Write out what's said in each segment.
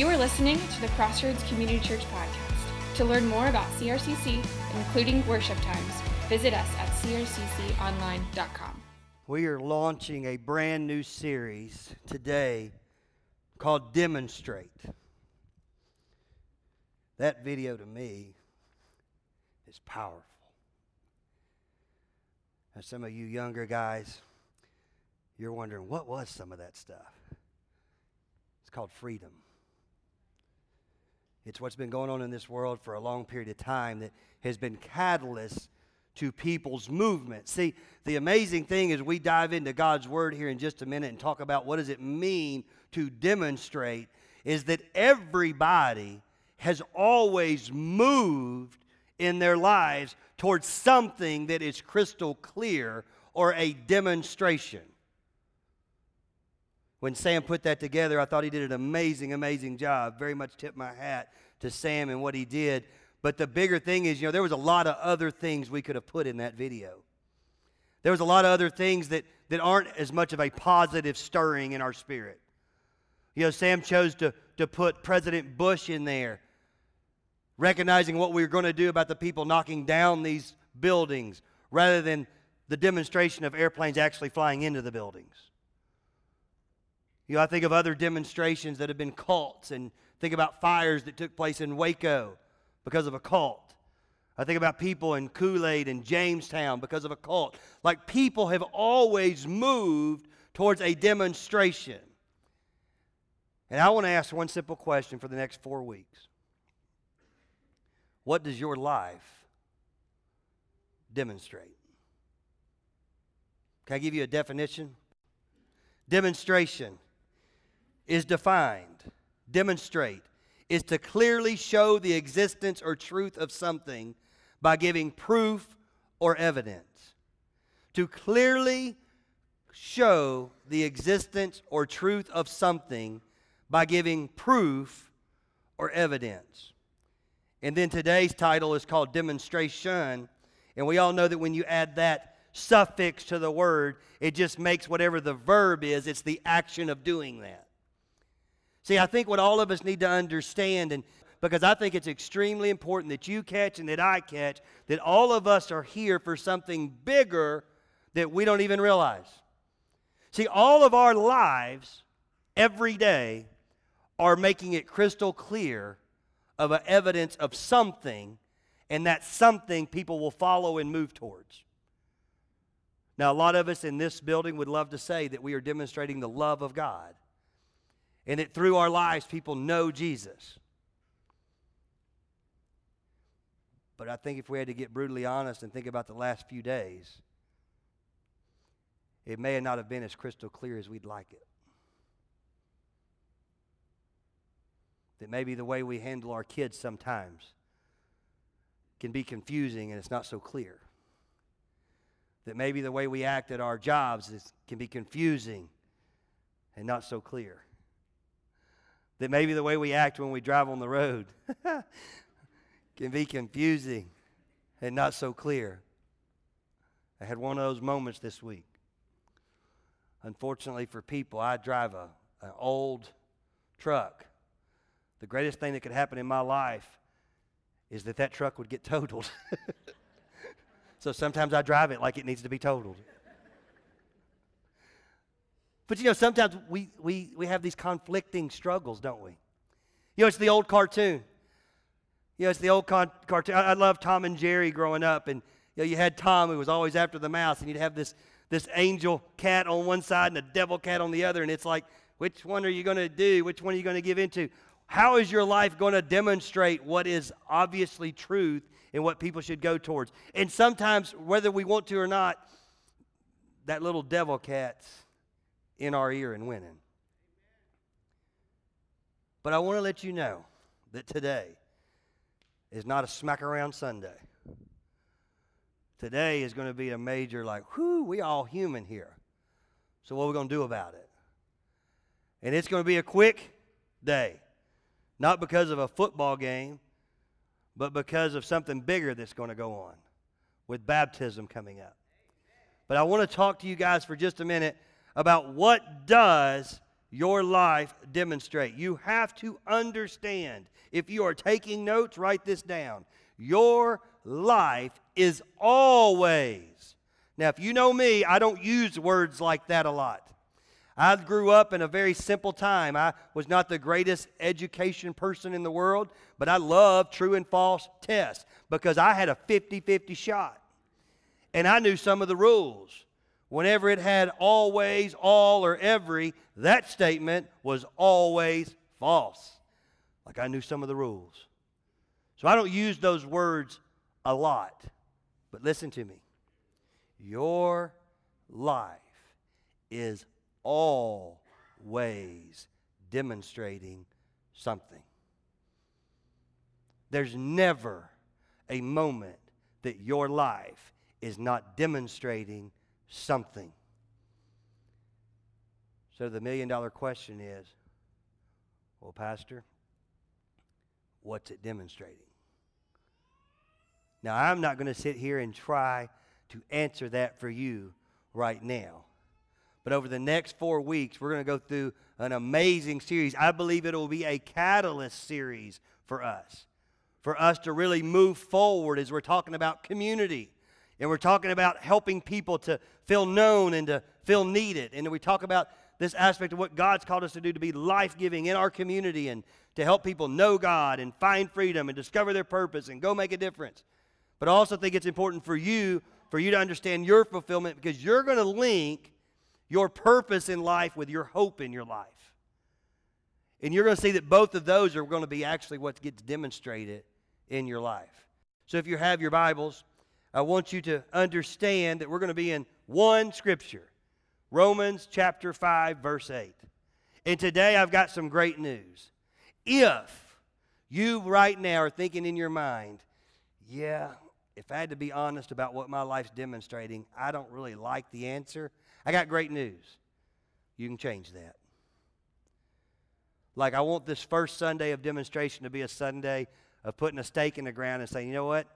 You are listening to the Crossroads Community Church podcast. To learn more about CRCC, including worship times, visit us at crcconline.com. We are launching a brand new series today called Demonstrate. That video to me is powerful. And some of you younger guys, you're wondering, what was some of that stuff? It's called freedom. It's what's been going on in this world for a long period of time that has been catalyst to people's movement. See, the amazing thing is we dive into God's word here in just a minute and talk about what does it mean to demonstrate is that everybody has always moved in their lives towards something that is crystal clear or a demonstration. When Sam put that together, I thought he did an amazing, amazing job. Very much tip my hat to Sam and what he did. But the bigger thing is, you know, there was a lot of other things we could have put in that video. There was a lot of other things that, that aren't as much of a positive stirring in our spirit. You know, Sam chose to, to put President Bush in there, recognizing what we were going to do about the people knocking down these buildings rather than the demonstration of airplanes actually flying into the buildings. You know, I think of other demonstrations that have been cults and think about fires that took place in Waco because of a cult. I think about people in Kool Aid and Jonestown because of a cult. Like people have always moved towards a demonstration. And I want to ask one simple question for the next four weeks What does your life demonstrate? Can I give you a definition? Demonstration is defined, demonstrate, is to clearly show the existence or truth of something by giving proof or evidence. To clearly show the existence or truth of something by giving proof or evidence. And then today's title is called Demonstration. And we all know that when you add that suffix to the word, it just makes whatever the verb is, it's the action of doing that. See, I think what all of us need to understand, and because I think it's extremely important that you catch and that I catch, that all of us are here for something bigger that we don't even realize. See, all of our lives, every day, are making it crystal clear of an evidence of something, and that something people will follow and move towards. Now, a lot of us in this building would love to say that we are demonstrating the love of God and that through our lives people know Jesus. But I think if we had to get brutally honest and think about the last few days, it may not have been as crystal clear as we'd like it. That maybe the way we handle our kids sometimes can be confusing and it's not so clear. That maybe the way we act at our jobs is, can be confusing and not so clear that maybe the way we act when we drive on the road can be confusing and not so clear. I had one of those moments this week. Unfortunately for people, I drive a, an old truck. The greatest thing that could happen in my life is that that truck would get totaled. so sometimes I drive it like it needs to be totaled. But you know, sometimes we, we, we have these conflicting struggles, don't we? You know, it's the old cartoon. You know, it's the old con- cartoon. I, I love Tom and Jerry growing up, and you know, you had Tom who was always after the mouse, and you'd have this this angel cat on one side and a devil cat on the other, and it's like, which one are you going to do? Which one are you going to give into? How is your life going to demonstrate what is obviously truth and what people should go towards? And sometimes, whether we want to or not, that little devil cat's in our ear and winning. But I want to let you know that today is not a smack around Sunday. Today is going to be a major, like, whoo, we all human here. So, what are we going to do about it? And it's going to be a quick day. Not because of a football game, but because of something bigger that's going to go on with baptism coming up. But I want to talk to you guys for just a minute about what does your life demonstrate? You have to understand. If you are taking notes, write this down. Your life is always. Now, if you know me, I don't use words like that a lot. I grew up in a very simple time. I was not the greatest education person in the world, but I loved true and false tests because I had a 50 50 shot. And I knew some of the rules. Whenever it had always, all, or every, that statement was always false. Like I knew some of the rules. So I don't use those words a lot. But listen to me. Your life is always demonstrating something. There's never a moment that your life is not demonstrating something. So the million dollar question is well, Pastor, what's it demonstrating? Now, I'm not going to sit here and try to answer that for you right now. But over the next four weeks, we're going to go through an amazing series. I believe it will be a catalyst series for us, for us to really move forward as we're talking about community. And we're talking about helping people to feel known and to feel needed. And we talk about this aspect of what God's called us to do to be life giving in our community and to help people know God and find freedom and discover their purpose and go make a difference. But I also think it's important for you, for you to understand your fulfillment because you're going to link your purpose in life with your hope in your life. And you're going to see that both of those are going to be actually what gets demonstrated in your life. So if you have your Bibles, I want you to understand that we're going to be in one scripture Romans chapter 5, verse 8. And today I've got some great news. If you right now are thinking in your mind, yeah, if I had to be honest about what my life's demonstrating, I don't really like the answer. I got great news. You can change that. Like, I want this first Sunday of demonstration to be a Sunday of putting a stake in the ground and saying, you know what?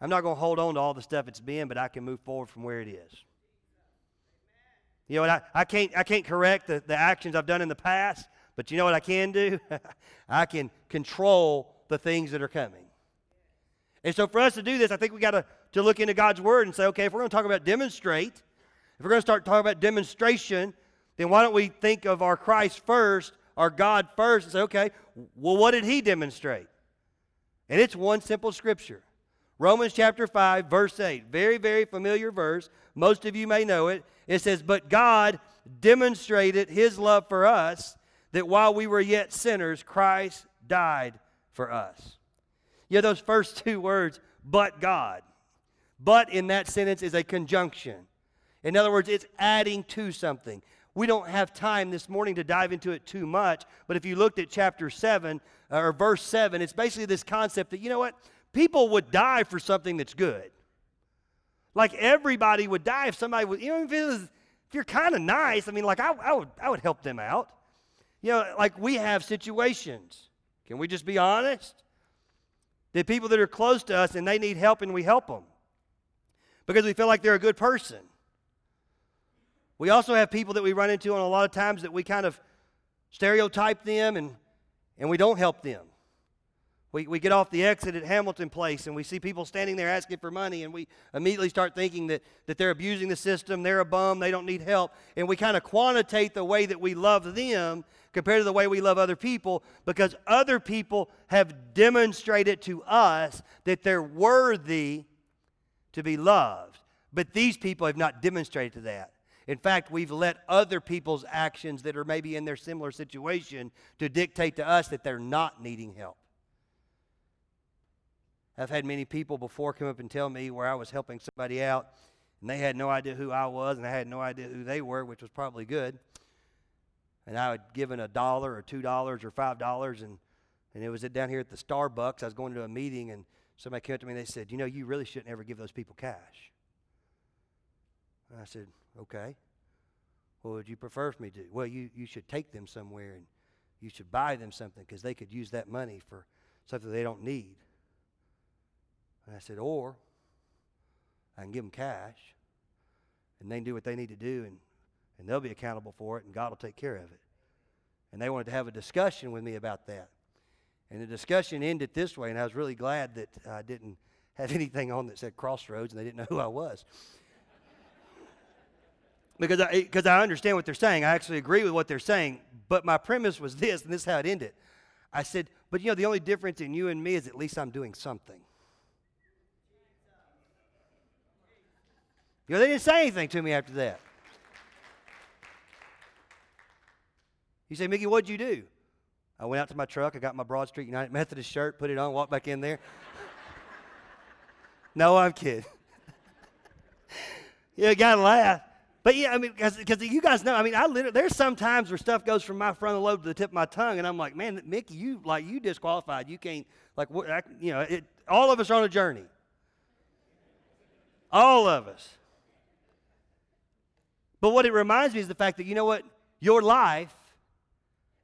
I'm not going to hold on to all the stuff it's been, but I can move forward from where it is. You know what? I, I, can't, I can't correct the, the actions I've done in the past, but you know what I can do? I can control the things that are coming. And so for us to do this, I think we got to, to look into God's Word and say, okay, if we're going to talk about demonstrate, if we're going to start talking about demonstration, then why don't we think of our Christ first, our God first, and say, okay, well, what did he demonstrate? And it's one simple scripture Romans chapter 5, verse 8. Very, very familiar verse. Most of you may know it. It says, But God demonstrated his love for us, that while we were yet sinners, Christ died for us. Yeah, those first two words, but God. But in that sentence is a conjunction. In other words, it's adding to something. We don't have time this morning to dive into it too much, but if you looked at chapter 7 uh, or verse 7, it's basically this concept that, you know what? People would die for something that's good. Like everybody would die if somebody would, you know, if, was, if you're kind of nice, I mean, like I, I, would, I would help them out. You know, like we have situations. Can we just be honest? The people that are close to us and they need help and we help them because we feel like they're a good person. We also have people that we run into on a lot of times that we kind of stereotype them and, and we don't help them. We, we get off the exit at Hamilton Place and we see people standing there asking for money, and we immediately start thinking that, that they're abusing the system, they're a bum, they don't need help. And we kind of quantitate the way that we love them compared to the way we love other people because other people have demonstrated to us that they're worthy to be loved. But these people have not demonstrated to that. In fact, we've let other people's actions that are maybe in their similar situation to dictate to us that they're not needing help. I've had many people before come up and tell me where I was helping somebody out, and they had no idea who I was, and I had no idea who they were, which was probably good. And I had given a dollar or two dollars or five dollars, and, and it was down here at the Starbucks. I was going to a meeting, and somebody came up to me and they said, You know, you really shouldn't ever give those people cash. And I said, Okay. What would you prefer for me to do? Well, you, you should take them somewhere and you should buy them something because they could use that money for something they don't need. And I said, Or I can give them cash and they can do what they need to do and, and they'll be accountable for it and God will take care of it. And they wanted to have a discussion with me about that. And the discussion ended this way, and I was really glad that I didn't have anything on that said Crossroads and they didn't know who I was. because I, because I understand what they're saying. I actually agree with what they're saying. But my premise was this, and this is how it ended. I said, But you know, the only difference in you and me is at least I'm doing something. You know, they didn't say anything to me after that. You say, Mickey, what'd you do? I went out to my truck. I got my Broad Street United Methodist shirt, put it on, walked back in there. no, I'm kidding. yeah, gotta laugh. But yeah, I mean, because you guys know, I mean, I literally, there's some times where stuff goes from my frontal lobe to the tip of my tongue, and I'm like, man, Mickey, you like you disqualified. You can't like, I, you know, it, all of us are on a journey. All of us. But what it reminds me is the fact that, you know what? Your life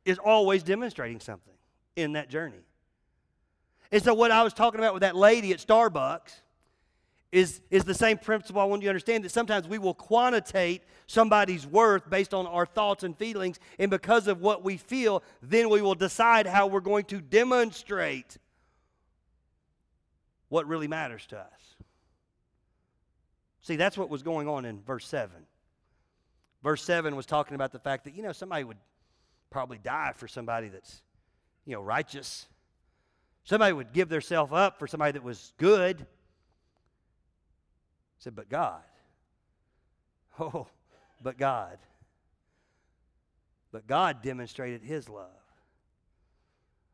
is always demonstrating something in that journey. And so, what I was talking about with that lady at Starbucks is, is the same principle I want you to understand that sometimes we will quantitate somebody's worth based on our thoughts and feelings, and because of what we feel, then we will decide how we're going to demonstrate what really matters to us. See, that's what was going on in verse 7. Verse 7 was talking about the fact that, you know, somebody would probably die for somebody that's, you know, righteous. Somebody would give themselves up for somebody that was good. said, but God. Oh, but God. But God demonstrated his love.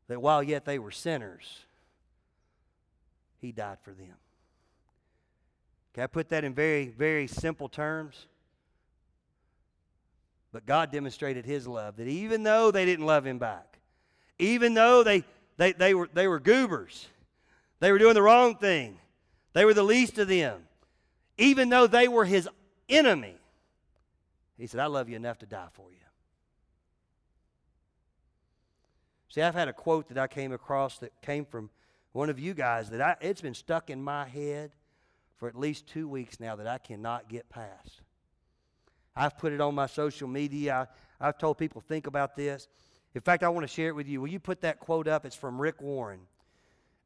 That while yet they were sinners, he died for them. Can I put that in very, very simple terms? But God demonstrated his love that even though they didn't love him back, even though they, they, they, were, they were goobers, they were doing the wrong thing, they were the least of them, even though they were his enemy, he said, I love you enough to die for you. See, I've had a quote that I came across that came from one of you guys that I, it's been stuck in my head for at least two weeks now that I cannot get past. I've put it on my social media. I, have told people, think about this. In fact, I want to share it with you. Will you put that quote up? It's from Rick Warren.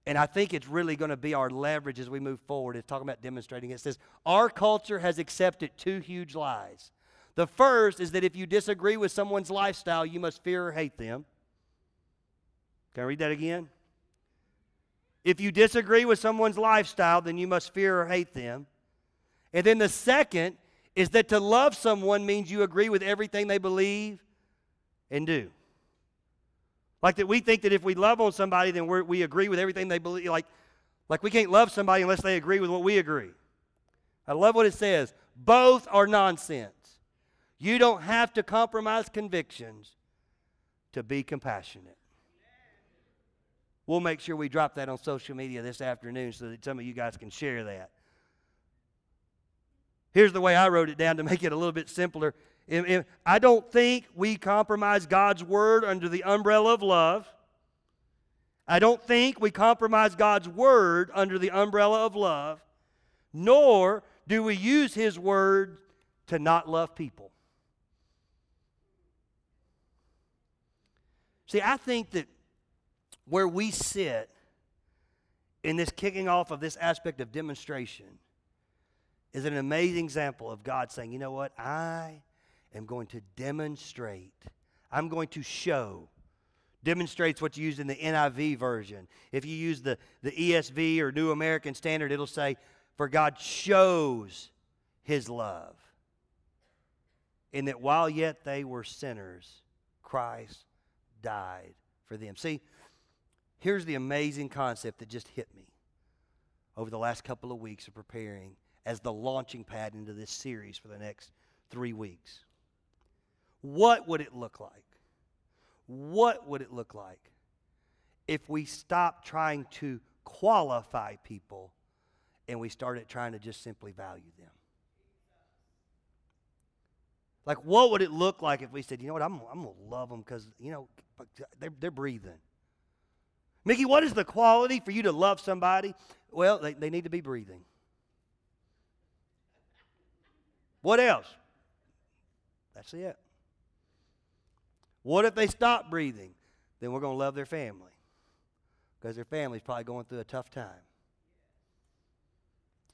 And I think it's really going to be our leverage as we move forward. It's talking about demonstrating. It says, Our culture has accepted two huge lies. The first is that if you disagree with someone's lifestyle, you must fear or hate them. Can I read that again? If you disagree with someone's lifestyle, then you must fear or hate them. And then the second is that to love someone means you agree with everything they believe and do. Like that we think that if we love on somebody, then we agree with everything they believe. Like, like we can't love somebody unless they agree with what we agree. I love what it says. Both are nonsense. You don't have to compromise convictions to be compassionate. We'll make sure we drop that on social media this afternoon so that some of you guys can share that. Here's the way I wrote it down to make it a little bit simpler. I don't think we compromise God's word under the umbrella of love. I don't think we compromise God's word under the umbrella of love, nor do we use His word to not love people. See, I think that where we sit in this kicking off of this aspect of demonstration is an amazing example of God saying, you know what? I am going to demonstrate, I'm going to show. Demonstrates what's used in the NIV version. If you use the, the ESV or New American Standard, it'll say, For God shows his love. In that while yet they were sinners, Christ died for them. See, here's the amazing concept that just hit me over the last couple of weeks of preparing as the launching pad into this series for the next three weeks. What would it look like? What would it look like if we stopped trying to qualify people and we started trying to just simply value them? Like, what would it look like if we said, you know what, I'm, I'm going to love them because, you know, they're, they're breathing. Mickey, what is the quality for you to love somebody? Well, they, they need to be breathing. What else? That's it. What if they stop breathing? Then we're going to love their family because their family's probably going through a tough time.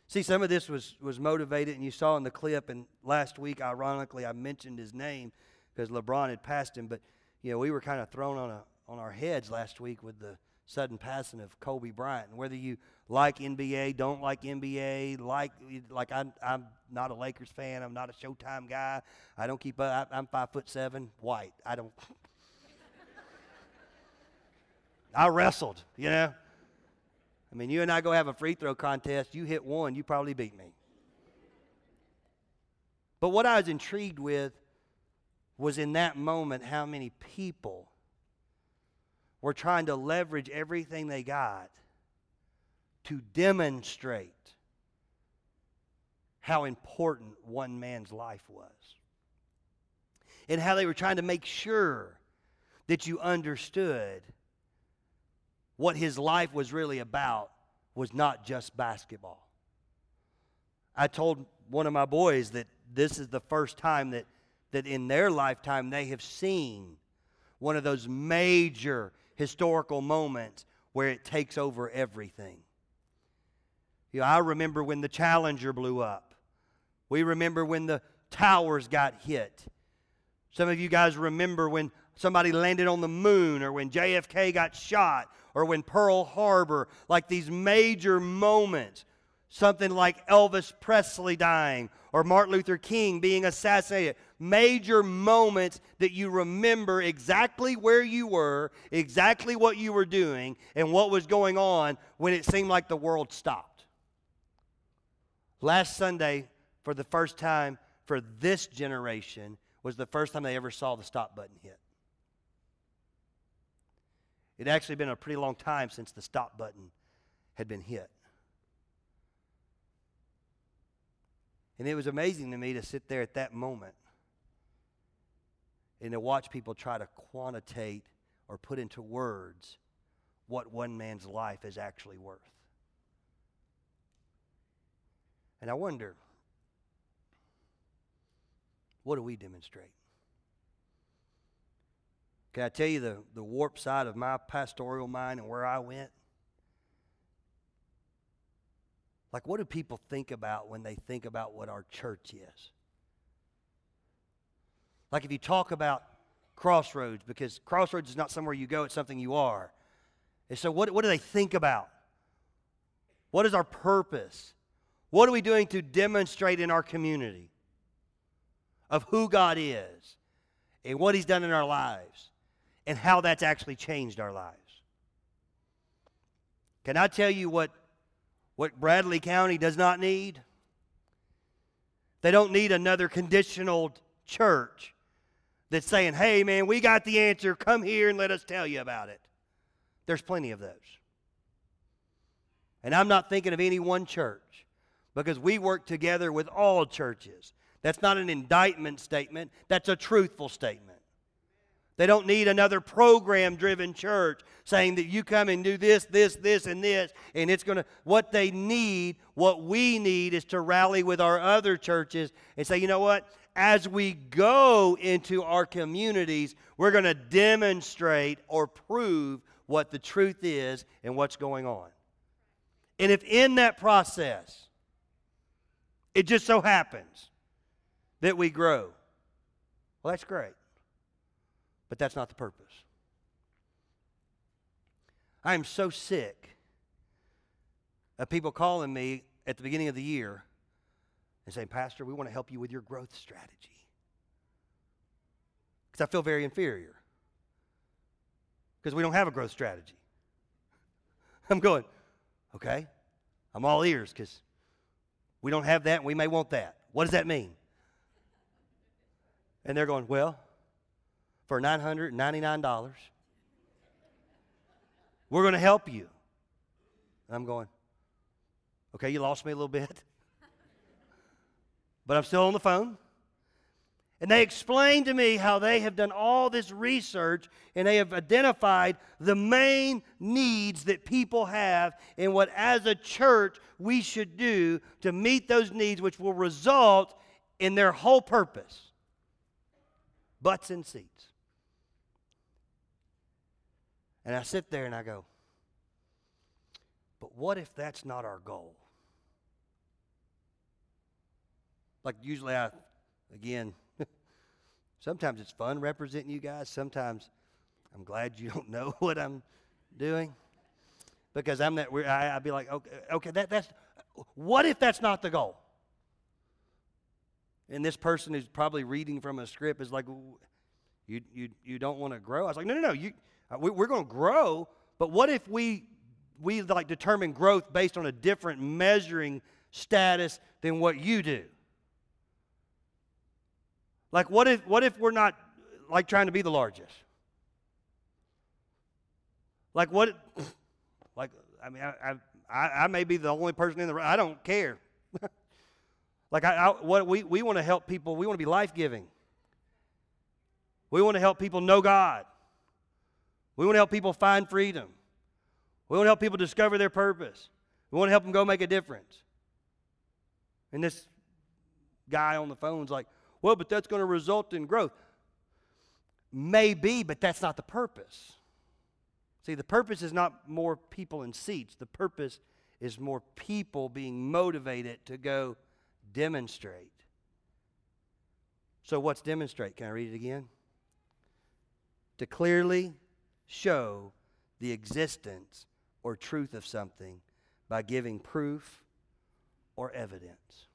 See, some of this was, was motivated, and you saw in the clip, and last week, ironically, I mentioned his name because LeBron had passed him, but, you know, we were kind of thrown on, a, on our heads last week with the sudden passing of Kobe Bryant. And whether you like NBA, don't like NBA, like, like I'm, I'm not a Lakers fan, I'm not a Showtime guy, I don't keep up, I'm five foot seven, white. I don't. I wrestled, you know. I mean, you and I go have a free throw contest. You hit one, you probably beat me. But what I was intrigued with was in that moment how many people were trying to leverage everything they got to demonstrate how important one man's life was. And how they were trying to make sure that you understood what his life was really about was not just basketball. I told one of my boys that this is the first time that, that in their lifetime they have seen one of those major historical moments where it takes over everything. You know, I remember when the Challenger blew up. We remember when the towers got hit. Some of you guys remember when somebody landed on the moon or when JFK got shot or when Pearl Harbor, like these major moments, something like Elvis Presley dying or Martin Luther King being assassinated, major moments that you remember exactly where you were, exactly what you were doing, and what was going on when it seemed like the world stopped. Last Sunday, for the first time for this generation, was the first time they ever saw the stop button hit. It had actually been a pretty long time since the stop button had been hit. And it was amazing to me to sit there at that moment and to watch people try to quantitate or put into words what one man's life is actually worth. And I wonder, what do we demonstrate? Can I tell you the, the warp side of my pastoral mind and where I went? Like, what do people think about when they think about what our church is? Like, if you talk about Crossroads, because Crossroads is not somewhere you go, it's something you are. And so, what, what do they think about? What is our purpose? What are we doing to demonstrate in our community of who God is and what He's done in our lives? and how that's actually changed our lives. Can I tell you what, what Bradley County does not need? They don't need another conditional church that's saying, hey, man, we got the answer. Come here and let us tell you about it. There's plenty of those. And I'm not thinking of any one church because we work together with all churches. That's not an indictment statement, that's a truthful statement. They don't need another program driven church saying that you come and do this, this, this, and this, and it's going to. What they need, what we need, is to rally with our other churches and say, you know what? As we go into our communities, we're going to demonstrate or prove what the truth is and what's going on. And if in that process, it just so happens that we grow, well, that's great. But that's not the purpose. I am so sick of people calling me at the beginning of the year and saying, Pastor, we want to help you with your growth strategy. Because I feel very inferior. Because we don't have a growth strategy. I'm going, okay, I'm all ears because we don't have that and we may want that. What does that mean? And they're going, well, for $999. We're going to help you. And I'm going, okay, you lost me a little bit. but I'm still on the phone. And they explained to me how they have done all this research and they have identified the main needs that people have and what, as a church, we should do to meet those needs, which will result in their whole purpose butts and seats. And I sit there and I go, but what if that's not our goal? Like, usually I, again, sometimes it's fun representing you guys. Sometimes I'm glad you don't know what I'm doing because I'm that. I, I'd be like, okay, okay, that, that's. What if that's not the goal? And this person who's probably reading from a script is like, you, you, you don't want to grow? I was like, no, no, no. You, Uh, we, we're going to grow, but what if we, we like determine growth based on a different measuring status than what you do? Like, what if, what if we're not like trying to be the largest? Like, what? Like, I mean, I, I, I may be the only person in the room. I don't care. like, I, I, what we, we want to help people, we want to be life giving. We want to help people know God. We want to help people find freedom. We want to help people discover their purpose. We want to help them go make a difference. And this guy on the phone's like, well, but that's going to result in growth. Maybe, but that's not the purpose. See, the purpose is not more people in seats. The purpose is more people being motivated to go demonstrate. So, what's demonstrate? Can I read it again? To clearly show the existence or truth of something by giving proof or evidence.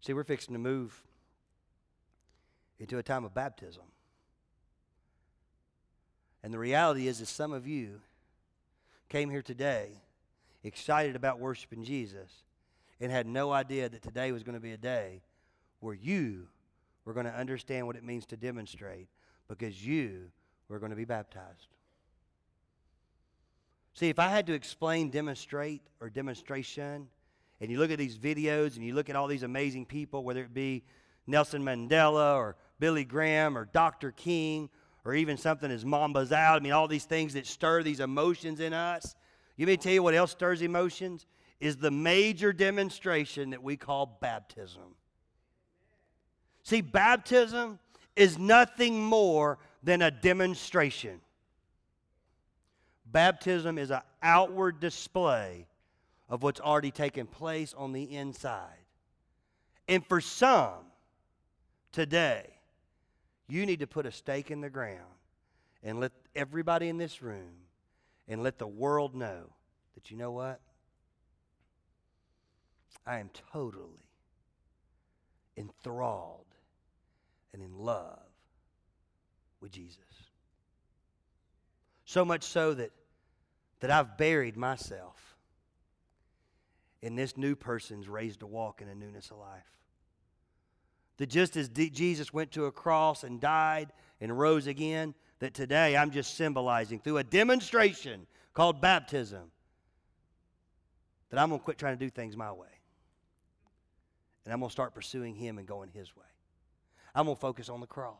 See, we're fixing to move into a time of baptism. And the reality is that some of you came here today excited about worshiping Jesus and had no idea that today was going to be a day where you were going to understand what it means to demonstrate because you were going to be baptized. See, if I had to explain demonstrate or demonstration, and you look at these videos and you look at all these amazing people, whether it be Nelson Mandela or Billy Graham or Dr. King or even something as Mamba's out, I mean, all these things that stir these emotions in us. You may tell you what else stirs emotions? Is the major demonstration that we call baptism. See, baptism is nothing more than a demonstration. Baptism is an outward display of what's already taken place on the inside. And for some today, you need to put a stake in the ground and let everybody in this room and let the world know that you know what? I am totally enthralled and in love with Jesus. So much so that, that I've buried myself in this new person's raised to walk in a newness of life. That just as D- Jesus went to a cross and died and rose again, that today I'm just symbolizing through a demonstration called baptism that I'm going to quit trying to do things my way. And I'm going to start pursuing Him and going His way. I'm going to focus on the cross.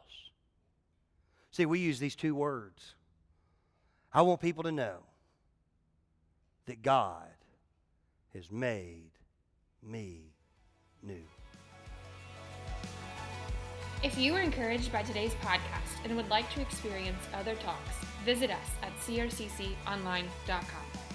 See, we use these two words. I want people to know that God has made me new. If you were encouraged by today's podcast and would like to experience other talks, visit us at crcconline.com.